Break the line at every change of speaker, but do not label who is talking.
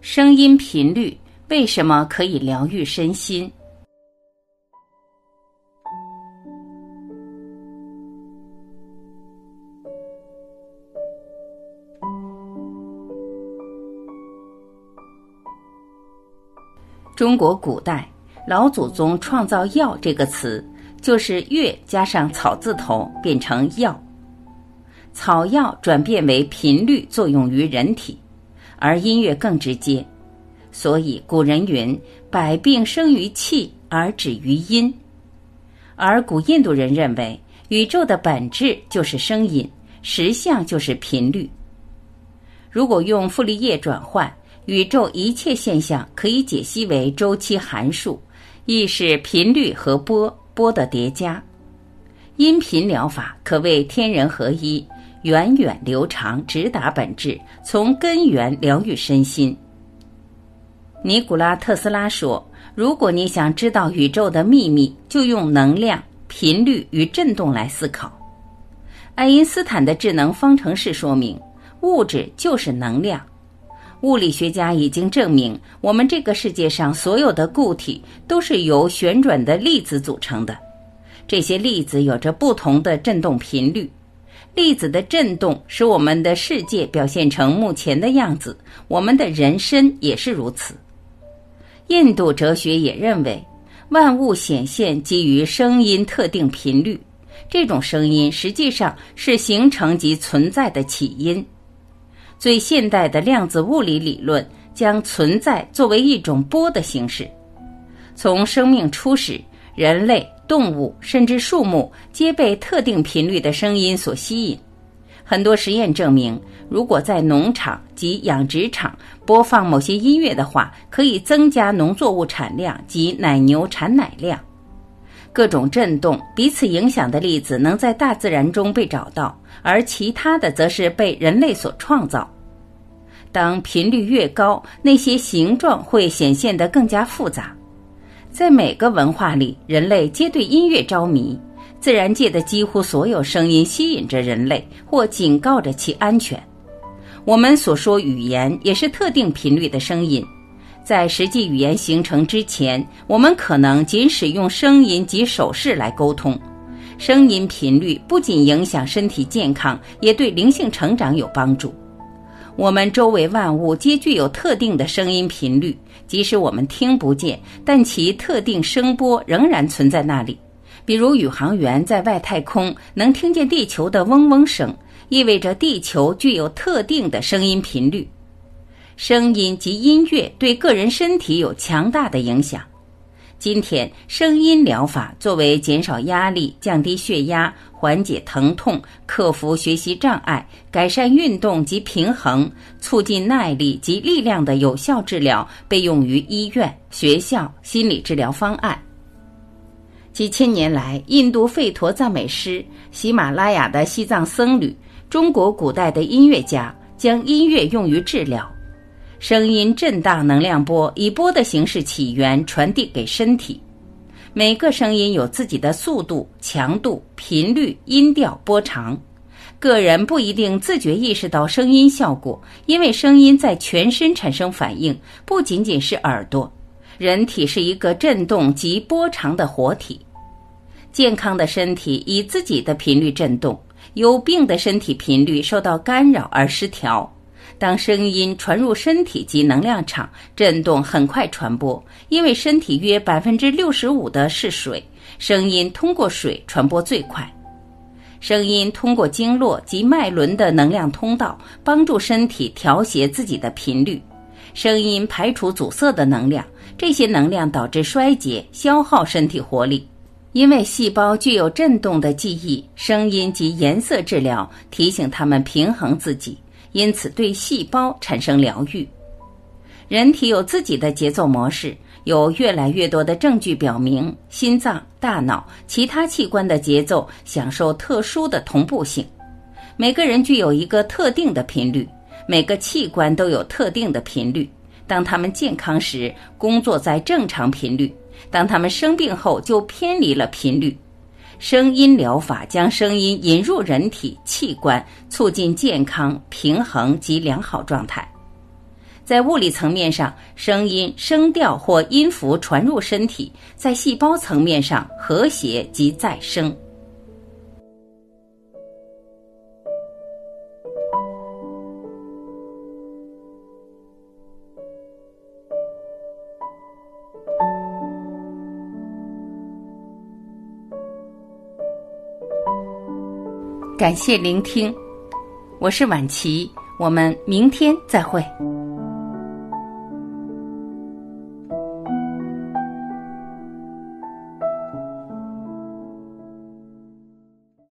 声音频率为什么可以疗愈身心？中国古代老祖宗创造“药”这个词，就是“月”加上草字头变成“药”。草药转变为频率作用于人体。而音乐更直接，所以古人云：“百病生于气，而止于音。”而古印度人认为，宇宙的本质就是声音，实相就是频率。如果用傅立叶转换，宇宙一切现象可以解析为周期函数，亦是频率和波波的叠加。音频疗法可谓天人合一。源远流长，直达本质，从根源疗愈身心。尼古拉特斯拉说：“如果你想知道宇宙的秘密，就用能量、频率与振动来思考。”爱因斯坦的智能方程式说明，物质就是能量。物理学家已经证明，我们这个世界上所有的固体都是由旋转的粒子组成的，这些粒子有着不同的振动频率。粒子的振动使我们的世界表现成目前的样子，我们的人身也是如此。印度哲学也认为，万物显现基于声音特定频率，这种声音实际上是形成及存在的起因。最现代的量子物理理论将存在作为一种波的形式，从生命初始，人类。动物甚至树木皆被特定频率的声音所吸引。很多实验证明，如果在农场及养殖场播放某些音乐的话，可以增加农作物产量及奶牛产奶量。各种振动彼此影响的例子能在大自然中被找到，而其他的则是被人类所创造。当频率越高，那些形状会显现得更加复杂。在每个文化里，人类皆对音乐着迷。自然界的几乎所有声音吸引着人类，或警告着其安全。我们所说语言也是特定频率的声音。在实际语言形成之前，我们可能仅使用声音及手势来沟通。声音频率不仅影响身体健康，也对灵性成长有帮助。我们周围万物皆具有特定的声音频率。即使我们听不见，但其特定声波仍然存在那里。比如宇航员在外太空能听见地球的嗡嗡声，意味着地球具有特定的声音频率。声音及音乐对个人身体有强大的影响。今天，声音疗法作为减少压力、降低血压、缓解疼痛、克服学习障碍、改善运动及平衡、促进耐力及力量的有效治疗，被用于医院、学校、心理治疗方案。几千年来，印度吠陀赞美诗、喜马拉雅的西藏僧侣、中国古代的音乐家，将音乐用于治疗。声音震荡能量波以波的形式起源，传递给身体。每个声音有自己的速度、强度、频率、音调、波长。个人不一定自觉意识到声音效果，因为声音在全身产生反应，不仅仅是耳朵。人体是一个振动及波长的活体。健康的身体以自己的频率振动，有病的身体频率受到干扰而失调。当声音传入身体及能量场，震动很快传播，因为身体约百分之六十五的是水，声音通过水传播最快。声音通过经络及脉轮的能量通道，帮助身体调节自己的频率。声音排除阻塞的能量，这些能量导致衰竭，消耗身体活力。因为细胞具有振动的记忆，声音及颜色治疗提醒他们平衡自己。因此，对细胞产生疗愈。人体有自己的节奏模式，有越来越多的证据表明，心脏、大脑、其他器官的节奏享受特殊的同步性。每个人具有一个特定的频率，每个器官都有特定的频率。当他们健康时，工作在正常频率；当他们生病后，就偏离了频率。声音疗法将声音引入人体器官，促进健康、平衡及良好状态。在物理层面上，声音、声调或音符传入身体；在细胞层面上，和谐及再生。感谢聆听，我是晚琪，我们明天再会。